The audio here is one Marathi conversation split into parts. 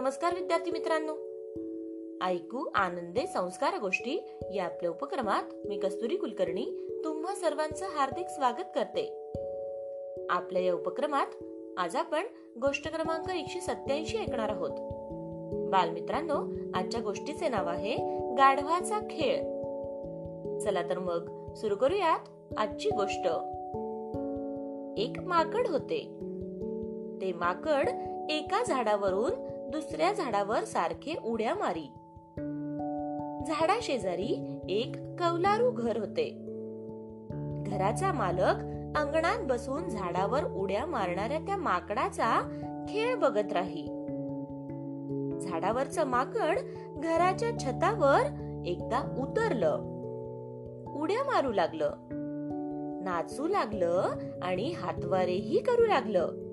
नमस्कार विद्यार्थी मित्रांनो. ऐकू आनंदे संस्कार गोष्टी या आपल्या उपक्रमात मी कस्तुरी कुलकर्णी तुम्हा सर्वांचं हार्दिक स्वागत करते. आपल्या या उपक्रमात आज आपण गोष्ट क्रमांक एकशे सत्याऐंशी ऐकणार आहोत. बालमित्रांनो आजच्या गोष्टीचे नाव आहे गाढवाचा खेळ. चला तर मग सुरू करूयात आजची गोष्ट. एक माकड होते. ते माकड एका झाडावरून दुसऱ्या झाडावर सारखे उड्या मारी. झाडा शेजारी एक कौलारू घर होते. घराचा मालक अंगणात बसून झाडावर उड्या मारणाऱ्या त्या माकडाचा खेळ बघत राही. झाडावरचं माकड घराच्या छतावर एकदा उतरलं. उड्या मारू लागलं. नाचू लागलं आणि हातवारेही करू लागलं.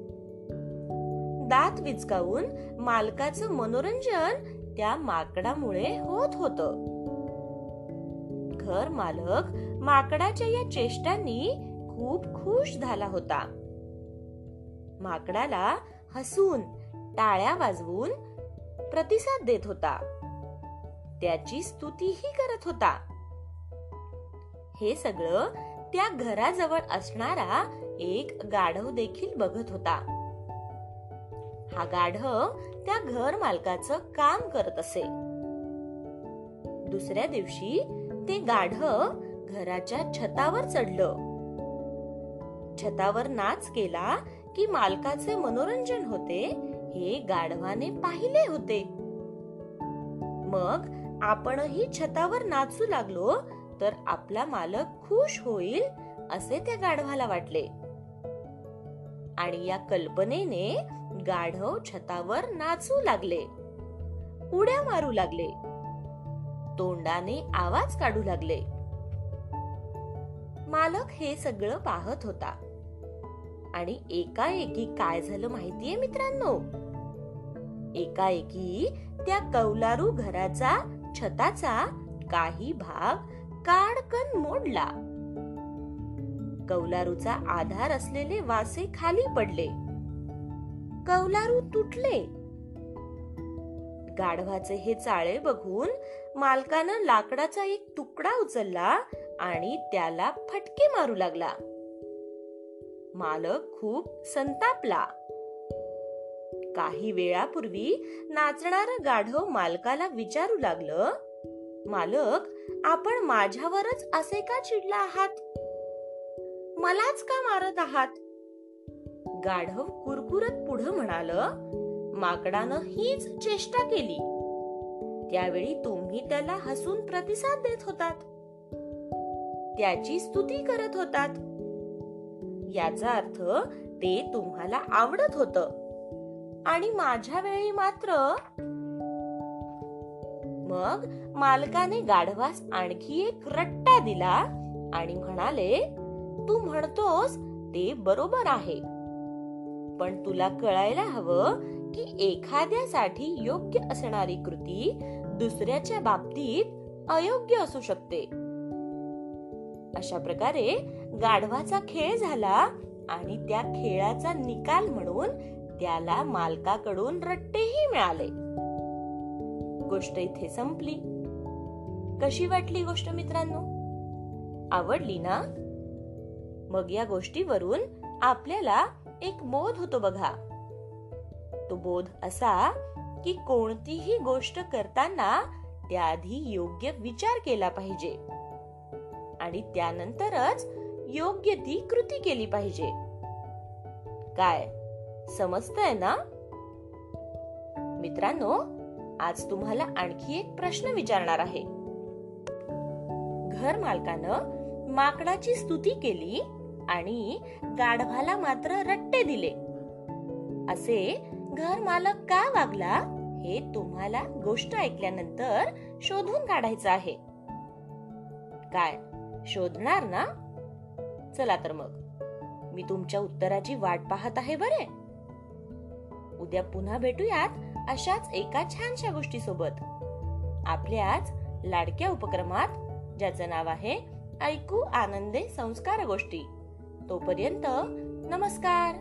दात विचकावून मालकाचं मनोरंजन त्या माकडामुळे होत होत. घर मालक माकडाच्या या चेष्टांनी खूप खुश झाला होता. माकडाला हसून टाळ्या वाजवून प्रतिसाद देत होता. त्याची स्तुतीही करत होता. हे सगळं त्या घराजवळ असणारा एक गाढव देखील बघत होता. हा गाढव त्या घर मालकाचं काम करत असे. दुसऱ्या दिवशी ते गाढव घराच्या छतावर चढलं. छतावर नाच केला की मालकाचे मनोरंजन होते हे गाढवाने पाहिले होते. मग आपणही छतावर नाचू लागलो तर आपला मालक खुश होईल असे त्या गाढवाला वाटले. आणि या कल्पनेने गाढव छतावर नाचू लागले. उड्या मारू लागले. तोंडाने आवाज काढू लागले. मालक हे सगळं पाहत होता. आणि एकाएकी काय झालं माहितीये मित्रांनो? एकाएकी त्या कौलारू घराचा छताचा काही भाग काडकन मोडला. कौलारूचा आधार असलेले वासे खाली पडले. कौलारू तुटले. गाढवाचे हे चाळे बघून मालकानं लाकडाचा एक तुकडा उचलला आणि त्याला फटके मारू लागला. मालक खूप संतापला. काही वेळापूर्वी नाचणार गाढव मालकाला विचारू लागलं मालक आपण माझ्यावरच असे का चिडला आहात? मलाच का मारत आहात? गाढव कुरकुरत पुढं म्हणाल माकडानं हीच चेष्टा केली. त्यावेळी तुम्ही त्याला हसून प्रतिसाद देत होतात. त्याची स्तुती करत होतात. याचा अर्थ ते तुम्हाला आवडत होत. आणि माझ्या वेळी मात्र मग मालकाने गाढवास आणखी एक रट्टा दिला आणि म्हणाले तू म्हणतोस ते बरोबर आहे. पण तुला कळायला हवं की एखाद्यासाठी योग्य असणारी कृती दुसऱ्याच्या बाबतीत अयोग्य असू शकते. अशा प्रकारे गाढवाचा खेळ झाला आणि त्या खेळाचा निकाल म्हणून त्याला मालकाकडून रट्टेही मिळाले. गोष्ट इथे संपली. कशी वाटली गोष्ट मित्रांनो? आवडली ना? मग या गोष्टीवरून आपल्याला एक बोध होतो बघा. तो बोध असा की कोणतीही गोष्ट करताना त्याआधी योग्य विचार केला पाहिजे. आणि त्यानंतरच योग्य ती कृती केली पाहिजे. काय? समजतंय ना? मित्रांनो आज तुम्हाला आणखी एक प्रश्न विचारणार आहे. घर मालकानं माकडाची स्तुती केली आणि गाढवाला मात्र रट्टे दिले. असे घर मालक का वागला हे तुम्हाला गोष्ट ऐकल्यानंतर शोधून काढायचं आहे. काय शोधणार ना? चला तर मग. मी तुमच्या उत्तराची वाट पाहत आहे बरे. उद्या पुन्हा भेटूयात अशाच एका छानशा गोष्टी सोबत आपल्याच लाडक्या उपक्रमात ज्याचं नाव आहे ऐकू आनंदे संस्कार गोष्टी. तोपर्यंत नमस्कार.